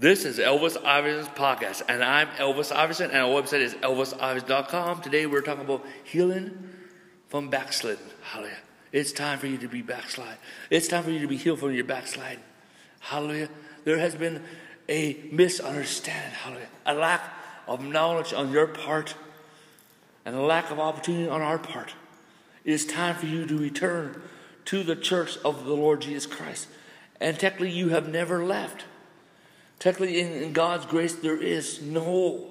This is Elvis Iverson's podcast, and I'm Elvis Iverson, and our website is elvisiverson.com. Today we're talking about healing from backsliding. Hallelujah. It's time for you to be backslide. It's time for you to be healed from your backslide. Hallelujah. There has been a misunderstanding, hallelujah, a lack of knowledge on your part, and a lack of opportunity on our part. It is time for you to return to the church of the Lord Jesus Christ. And technically, you have never left. Technically, in, in God's grace, there is no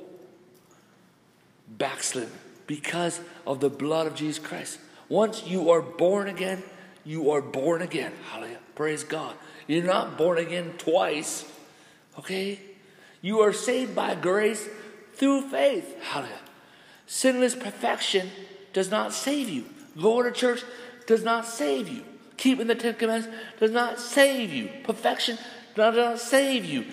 backsliding because of the blood of Jesus Christ. Once you are born again, you are born again. Hallelujah. Praise God. You're not born again twice. Okay? You are saved by grace through faith. Hallelujah. Sinless perfection does not save you. Going to church does not save you. Keeping the Ten Commandments does not save you. Perfection does not save you.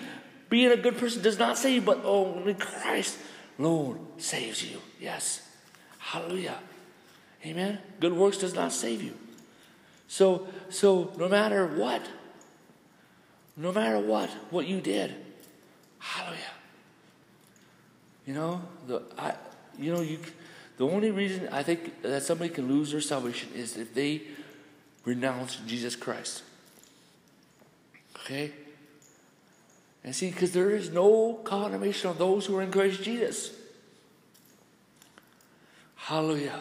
Being a good person does not save you, but only Christ, Lord, saves you. Yes. Hallelujah. Amen. Good works does not save you. So, so no matter what, no matter what, what you did, hallelujah. You know, the I, you know, you, the only reason I think that somebody can lose their salvation is if they renounce Jesus Christ. Okay? And see, because there is no condemnation of those who are in Christ Jesus. Hallelujah.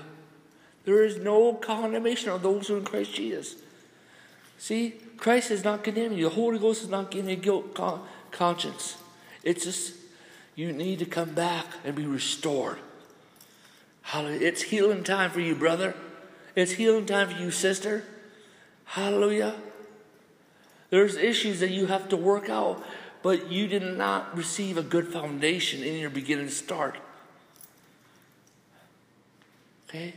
There is no condemnation of those who are in Christ Jesus. See, Christ is not condemning you. The Holy Ghost is not giving you guilt con- conscience. It's just you need to come back and be restored. Hallelujah. It's healing time for you, brother. It's healing time for you, sister. Hallelujah. There's issues that you have to work out but you did not receive a good foundation in your beginning start. Okay?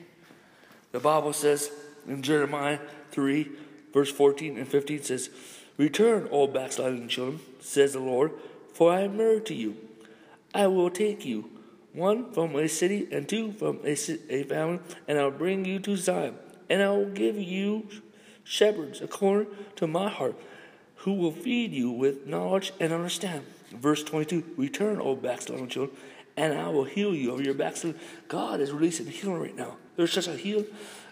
The Bible says in Jeremiah 3, verse 14 and 15 says, Return, all backsliding children, says the Lord, for I am married to you. I will take you, one from a city and two from a, a family, and I'll bring you to Zion, and I will give you shepherds according to my heart who will feed you with knowledge and understand. Verse 22 Return, O backsliding children, and I will heal you of your backsliding. God is releasing healing right now. There's such a heal.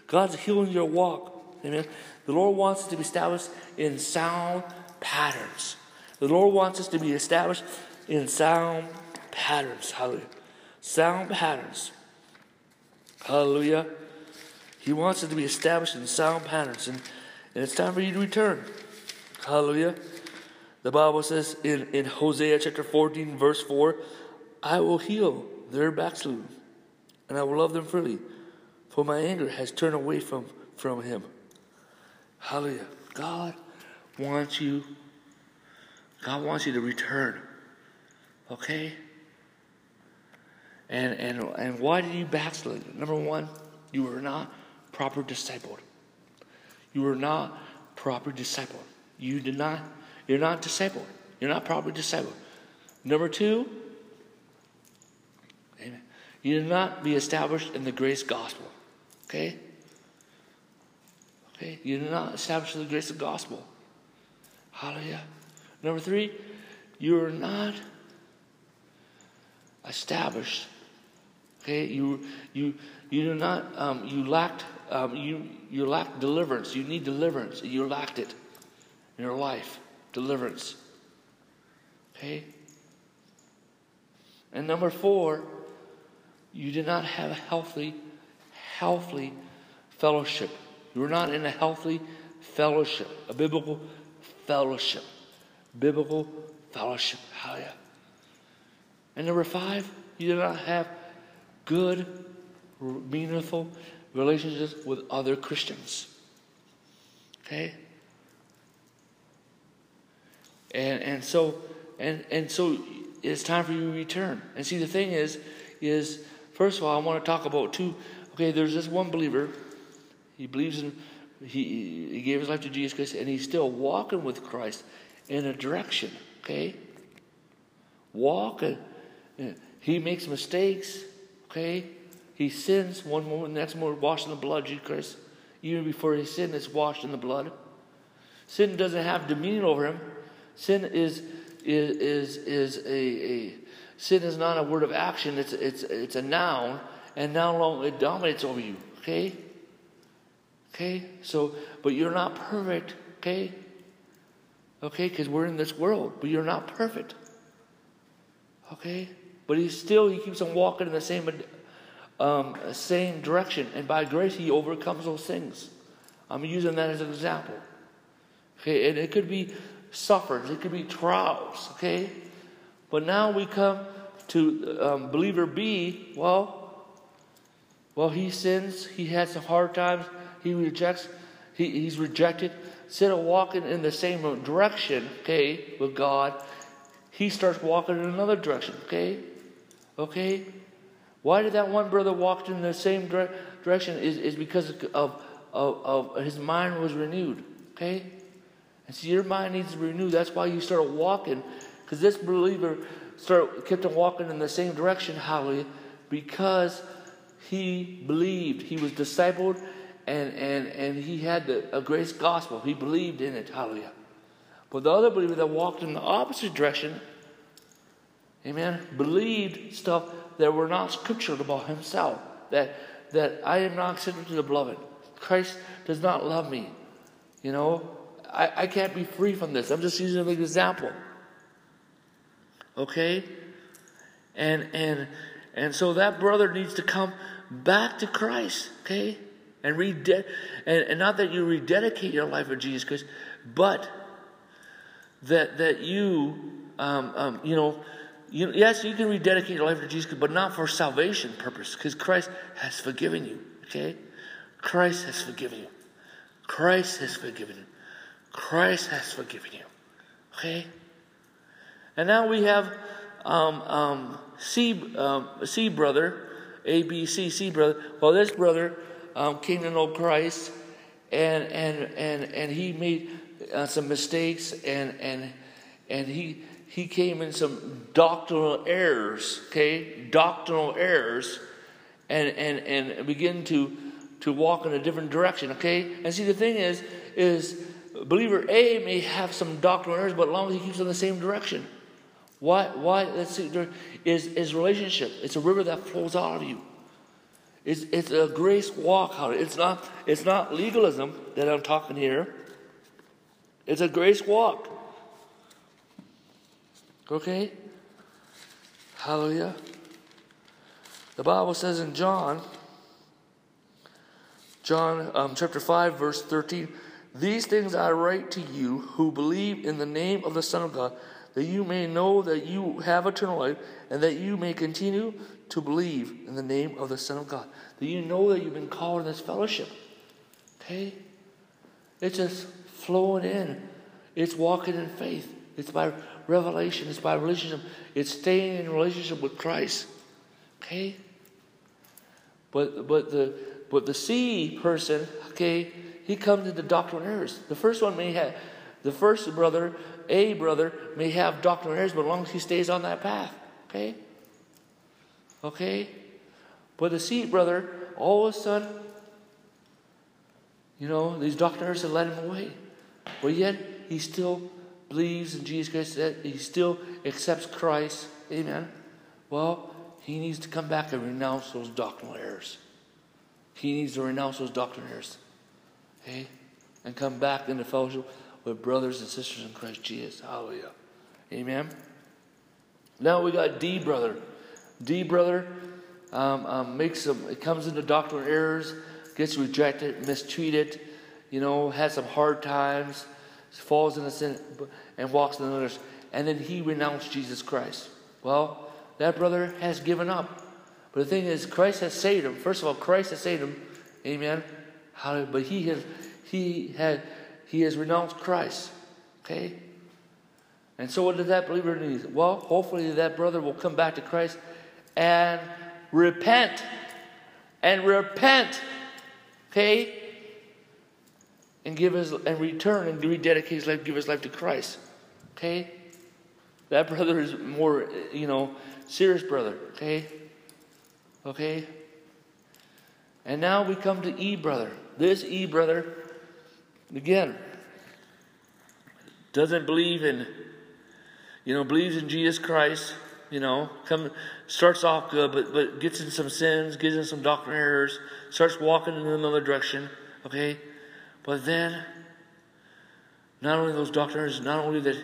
God's healing your walk. Amen. The Lord wants us to be established in sound patterns. The Lord wants us to be established in sound patterns. Hallelujah. Sound patterns. Hallelujah. He wants us to be established in sound patterns. And, and it's time for you to return. Hallelujah. The Bible says in, in Hosea chapter 14, verse 4, I will heal their backsliding, and I will love them freely, for my anger has turned away from, from him. Hallelujah. God wants you, God wants you to return. Okay? And and and why did you backslide? Number one, you were not proper discipled. You were not proper discipled. You did not, you're not disabled. You're not properly disabled. Number two, amen. You did not be established in the grace gospel. Okay? Okay? You did not establish the grace of gospel. Hallelujah. Number three, you are not established. Okay, you you you do not um, you lacked um, you you lacked deliverance. You need deliverance. You lacked it in your life, deliverance. Okay? And number four, you did not have a healthy, healthy fellowship. You were not in a healthy fellowship, a biblical fellowship. Biblical fellowship. Hallelujah. And number five, you did not have good, meaningful relationships with other Christians. Okay? And, and so and, and so it's time for you to return. And see the thing is, is first of all, I want to talk about two okay, there's this one believer, he believes in he, he gave his life to Jesus Christ and he's still walking with Christ in a direction, okay? Walking. He makes mistakes, okay? He sins one moment, next moment, washed in the blood Jesus Christ. Even before his sin is washed in the blood. Sin doesn't have dominion over him. Sin is is is is a, a sin is not a word of action. It's it's it's a noun, and now it dominates over you. Okay. Okay. So, but you're not perfect. Okay. Okay, because we're in this world, but you're not perfect. Okay, but he still he keeps on walking in the same um, same direction, and by grace he overcomes those things. I'm using that as an example. Okay, and it could be sufferings, it could be trials. Okay, but now we come to um, believer B. Well, well, he sins. He has some hard times. He rejects. He, he's rejected. Instead of walking in the same direction, okay, with God, he starts walking in another direction. Okay, okay. Why did that one brother walk in the same dire- direction? Is is because of, of of his mind was renewed. Okay, and so your mind needs to be renewed. That's why you start walking, because this believer started kept on walking in the same direction. Hallelujah, because he believed he was discipled and and and he had the, a grace gospel. He believed in it. Hallelujah. But the other believer that walked in the opposite direction, amen, believed stuff that were not scriptural about himself. That that I am not accepted to the beloved. Christ does not love me. You know, I, I can't be free from this. I'm just using an example. Okay? And and and so that brother needs to come back to Christ, okay? And rede- and, and not that you rededicate your life to Jesus Christ, but that that you um, um, you know you, yes you can rededicate your life to Jesus but not for salvation purpose because Christ has forgiven you okay Christ has forgiven you Christ has forgiven you Christ has forgiven you okay and now we have um, um, C um, C brother A B C C brother well this brother um, came to know Christ and and and and he made uh, some mistakes, and and and he he came in some doctrinal errors. Okay, doctrinal errors, and and and begin to to walk in a different direction. Okay, and see the thing is is believer A may have some doctrinal errors, but as long as he keeps in the same direction. Why? Why? Let's see. Is is relationship? It's a river that flows out of you. It's, it's a grace walk out. It's not, it's not legalism that I'm talking here. It's a grace walk. Okay? Hallelujah. The Bible says in John, John um, chapter 5, verse 13, These things I write to you who believe in the name of the Son of God, that you may know that you have eternal life, and that you may continue to believe in the name of the Son of God. That you know that you've been called in this fellowship. Okay? It's just flowing in. It's walking in faith. It's by revelation. It's by relationship. It's staying in relationship with Christ. Okay? But but the but the C person, okay, he comes into doctrinal errors. The first one may have the first brother, A brother, may have doctrinal errors, but as long as he stays on that path. Okay? Okay? But the C brother, all of a sudden, you know, these doctors have led him away. But yet, he still believes in Jesus Christ, that he still accepts Christ. Amen. Well, he needs to come back and renounce those doctrinal errors. He needs to renounce those doctrinal errors. Okay? And come back into fellowship with brothers and sisters in Christ Jesus. Hallelujah. Amen. Now we got D brother. D brother um, um, makes some, it comes into doctrinal errors, gets rejected, mistreated, you know, has some hard times, falls into sin, and walks in the others. And then he renounced Jesus Christ. Well, that brother has given up. But the thing is, Christ has saved him. First of all, Christ has saved him. Amen. Hallelujah. But he has he had he has renounced Christ. Okay? And so what did that believer need? Well, hopefully that brother will come back to Christ and repent. And repent. Okay? And give his and return and rededicate his life, give his life to Christ. Okay? That brother is more, you know, serious brother. Okay? Okay? And now we come to E brother. This E brother, again, doesn't believe in you know, believes in Jesus Christ, you know, come starts off good, but but gets in some sins, gets in some doctrine errors, starts walking in another direction, okay? But then, not only those doctrine errors, not only that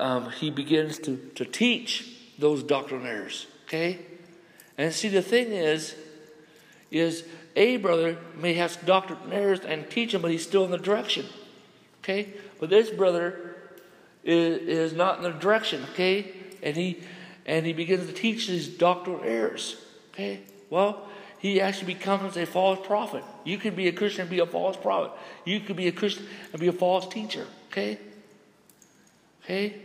um, he begins to, to teach those doctrine errors, okay? And see, the thing is, is a brother may have doctrine errors and teach him, but he's still in the direction, okay? But this brother is, is not in the direction, okay? And he and he begins to teach these doctrinal errors. Okay? Well, he actually becomes a false prophet. You could be a Christian and be a false prophet. You could be a Christian and be a false teacher. Okay? Okay?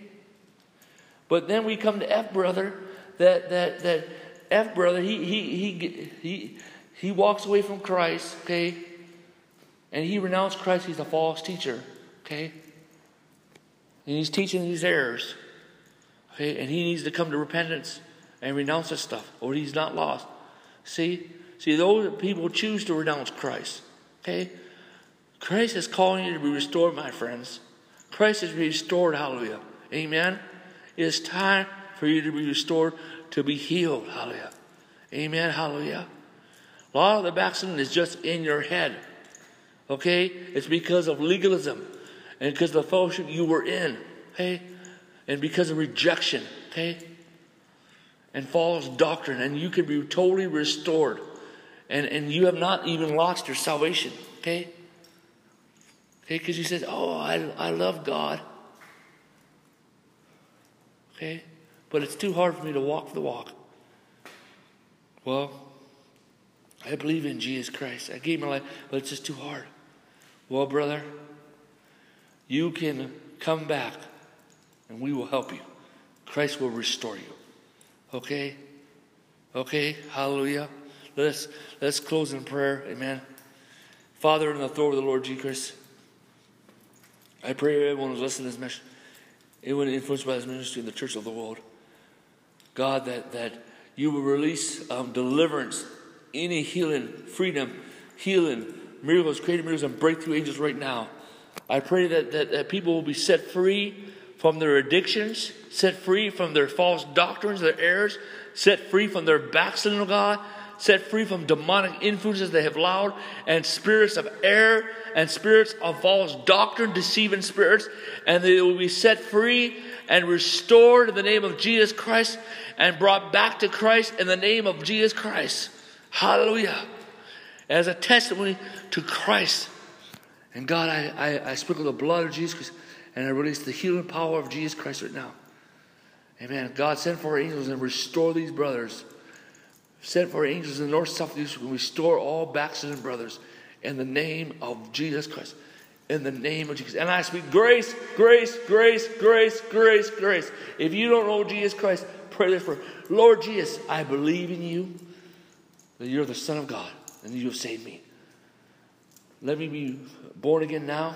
But then we come to F brother, that that that F brother, he he he he he walks away from Christ, okay? And he renounced Christ, he's a false teacher, okay? And he's teaching these errors. Okay, and he needs to come to repentance and renounce this stuff, or he's not lost. See? See, those people choose to renounce Christ. Okay? Christ is calling you to be restored, my friends. Christ is restored, hallelujah. Amen. It is time for you to be restored, to be healed, hallelujah. Amen, hallelujah. A lot of the backsliding is just in your head. Okay? It's because of legalism and because of the fellowship you were in. Okay? and because of rejection, okay? And false doctrine, and you can be totally restored. And, and you have not even lost your salvation, okay? Okay, because you said, Oh, I, I love God. Okay? But it's too hard for me to walk the walk. Well, I believe in Jesus Christ. I gave my life, but it's just too hard. Well, brother, you can come back and we will help you. Christ will restore you. Okay? Okay? Hallelujah. Let's let's close in prayer. Amen. Father, in the authority of the Lord Jesus Christ, I pray everyone who's listening to this message, anyone influenced by this ministry in the church of the world, God, that, that you will release um, deliverance, any healing, freedom, healing, miracles, creative miracles, and breakthrough angels right now. I pray that, that, that people will be set free from their addictions, set free from their false doctrines, their errors, set free from their backsliding of God, set free from demonic influences they have allowed, and spirits of error and spirits of false doctrine, deceiving spirits, and they will be set free and restored in the name of Jesus Christ and brought back to Christ in the name of Jesus Christ. Hallelujah. As a testimony to Christ. And God, I, I, I sprinkle the blood of Jesus Christ and I release the healing power of Jesus Christ right now. Amen. God, send for angels and restore these brothers. Send for angels in the north, south, east, and restore all backslidden brothers in the name of Jesus Christ. In the name of Jesus. And I speak grace, grace, grace, grace, grace, grace. If you don't know Jesus Christ, pray this for Lord Jesus, I believe in you, that you're the Son of God, and you have saved me. Let me be born again now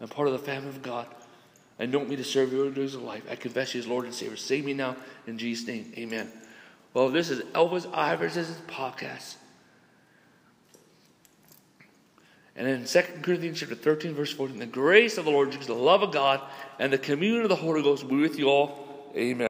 and part of the family of God and don't me to serve you all the days of life. I confess you as Lord and Savior. Save me now in Jesus' name. Amen. Well, this is Elvis Ivers' podcast. And in 2 Corinthians chapter 13, verse 14, the grace of the Lord Jesus, the love of God, and the communion of the Holy Ghost be with you all. Amen.